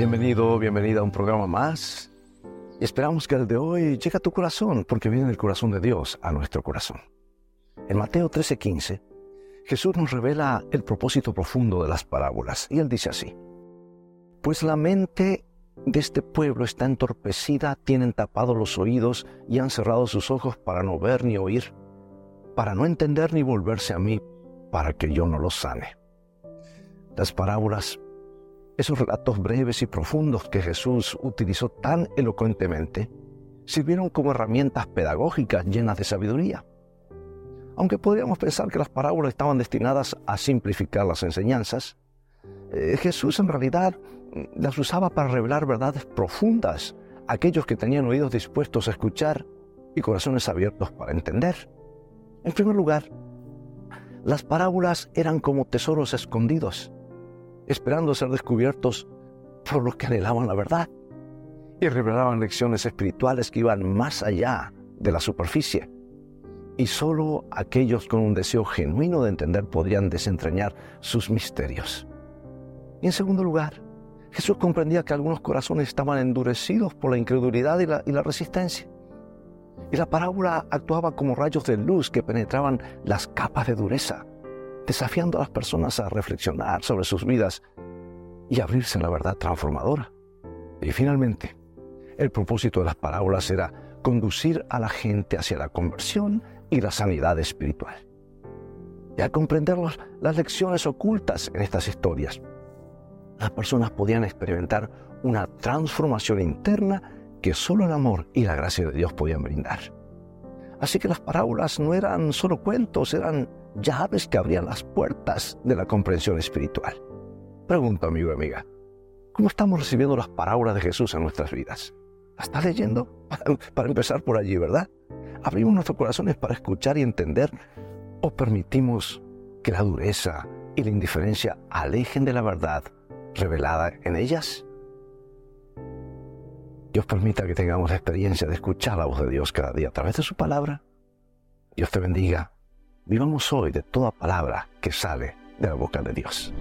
Bienvenido, bienvenida a un programa más. Esperamos que el de hoy llegue a tu corazón, porque viene el corazón de Dios a nuestro corazón. En Mateo 13:15, Jesús nos revela el propósito profundo de las parábolas, y él dice así, Pues la mente de este pueblo está entorpecida, tienen tapados los oídos y han cerrado sus ojos para no ver ni oír, para no entender ni volverse a mí, para que yo no los sane. Las parábolas esos relatos breves y profundos que Jesús utilizó tan elocuentemente sirvieron como herramientas pedagógicas llenas de sabiduría. Aunque podríamos pensar que las parábolas estaban destinadas a simplificar las enseñanzas, eh, Jesús en realidad las usaba para revelar verdades profundas a aquellos que tenían oídos dispuestos a escuchar y corazones abiertos para entender. En primer lugar, las parábolas eran como tesoros escondidos esperando ser descubiertos por los que anhelaban la verdad y revelaban lecciones espirituales que iban más allá de la superficie. Y solo aquellos con un deseo genuino de entender podrían desentrañar sus misterios. Y en segundo lugar, Jesús comprendía que algunos corazones estaban endurecidos por la incredulidad y la, y la resistencia. Y la parábola actuaba como rayos de luz que penetraban las capas de dureza desafiando a las personas a reflexionar sobre sus vidas y abrirse a la verdad transformadora. Y finalmente, el propósito de las parábolas era conducir a la gente hacia la conversión y la sanidad espiritual. Y al comprender las lecciones ocultas en estas historias, las personas podían experimentar una transformación interna que solo el amor y la gracia de Dios podían brindar. Así que las parábolas no eran solo cuentos, eran llaves que abrían las puertas de la comprensión espiritual. Pregunto, amigo y amiga, ¿cómo estamos recibiendo las parábolas de Jesús en nuestras vidas? ¿Las estás leyendo? Para, empezar por allí, ¿verdad? ¿Abrimos nuestros corazones para escuchar y entender o permitimos que la dureza y la indiferencia alejen de la verdad revelada en ellas? Dios permita que tengamos la experiencia de escuchar la voz de Dios cada día a través de su palabra. Dios te bendiga Vivamos hoy de toda palabra que sale de la boca de Dios.